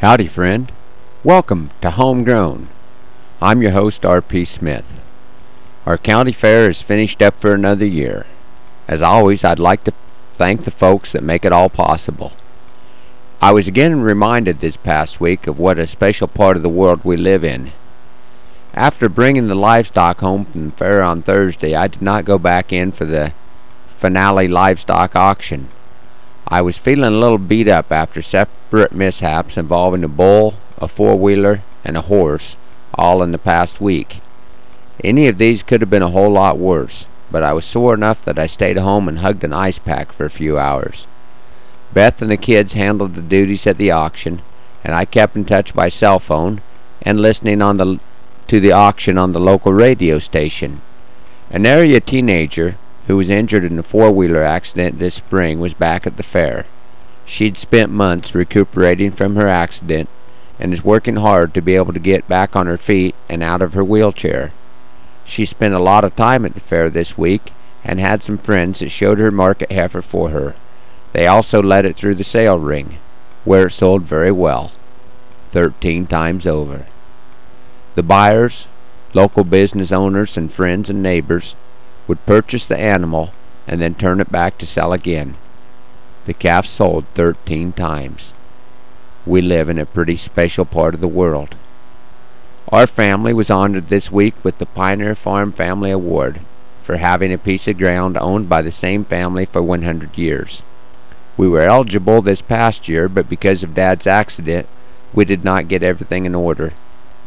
Howdy, friend. Welcome to Homegrown. I'm your host, R.P. Smith. Our county fair is finished up for another year. As always, I'd like to thank the folks that make it all possible. I was again reminded this past week of what a special part of the world we live in. After bringing the livestock home from the fair on Thursday, I did not go back in for the finale livestock auction. I was feeling a little beat up after separate mishaps involving a bull, a four wheeler, and a horse, all in the past week. Any of these could have been a whole lot worse, but I was sore enough that I stayed home and hugged an ice pack for a few hours. Beth and the kids handled the duties at the auction, and I kept in touch by cell phone and listening on the to the auction on the local radio station. An area teenager who was injured in a four-wheeler accident this spring, was back at the fair. She'd spent months recuperating from her accident and is working hard to be able to get back on her feet and out of her wheelchair. She spent a lot of time at the fair this week and had some friends that showed her market heifer for her. They also led it through the sale ring, where it sold very well, thirteen times over. The buyers, local business owners and friends and neighbors would purchase the animal and then turn it back to sell again. The calf sold 13 times. We live in a pretty special part of the world. Our family was honored this week with the Pioneer Farm Family Award for having a piece of ground owned by the same family for 100 years. We were eligible this past year, but because of Dad's accident, we did not get everything in order.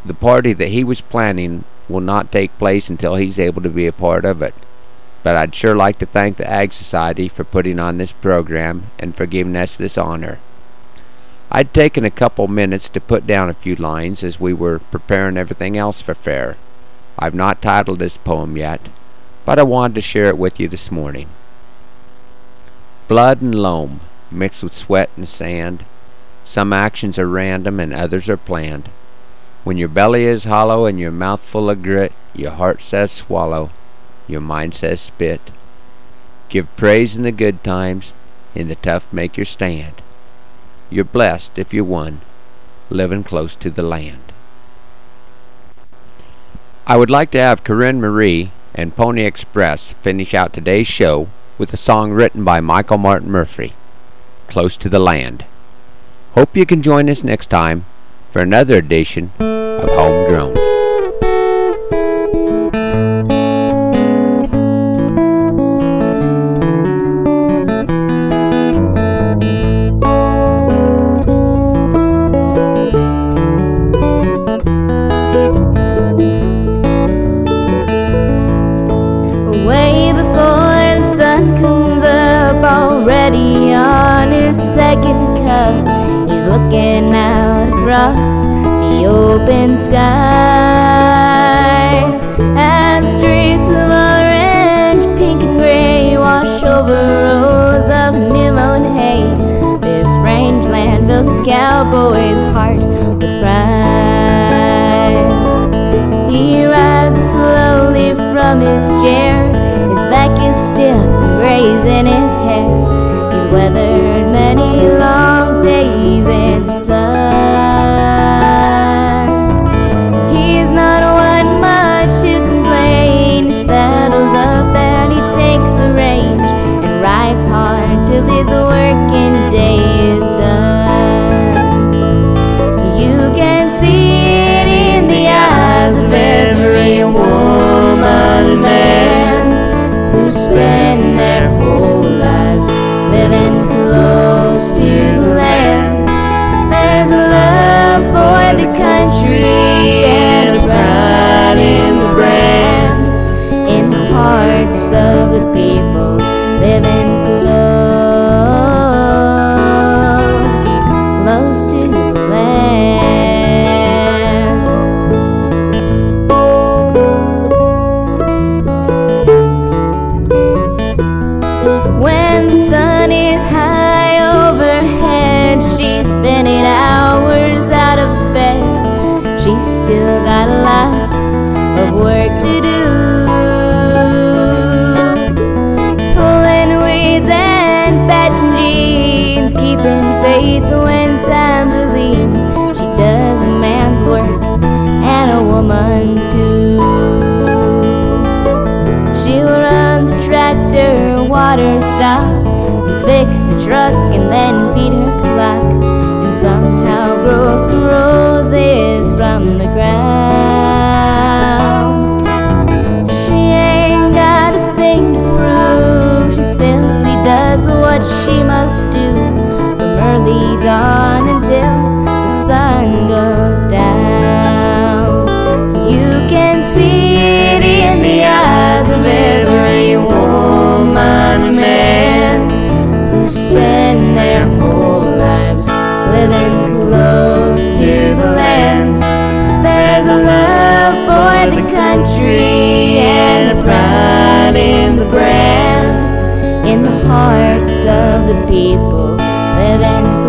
The party that he was planning will not take place until he's able to be a part of it but I'd sure like to thank the Ag Society for putting on this program and for giving us this honor. I'd taken a couple minutes to put down a few lines as we were preparing everything else for fair. I've not titled this poem yet, but I wanted to share it with you this morning. Blood and loam, mixed with sweat and sand. Some actions are random and others are planned. When your belly is hollow and your mouth full of grit, your heart says swallow your mind says spit. Give praise in the good times, in the tough make your stand. You're blessed if you won, living close to the land. I would like to have Corinne Marie and Pony Express finish out today's show with a song written by Michael Martin Murphey, Close to the Land. Hope you can join us next time for another edition of Homegrown. Across the open sky and streets of orange, pink and gray wash over rows of new mown hay. This rangeland fills a cowboy's heart with pride. He rises slowly from his chair, his back is stiff in his. He's weathered many long faith when time to leave. Too. She'll run the tractor, water stop, and fix the truck, and then feed her flock, and somehow grow some roses from the ground. She ain't got a thing to prove, she simply does what she must do hearts of the people living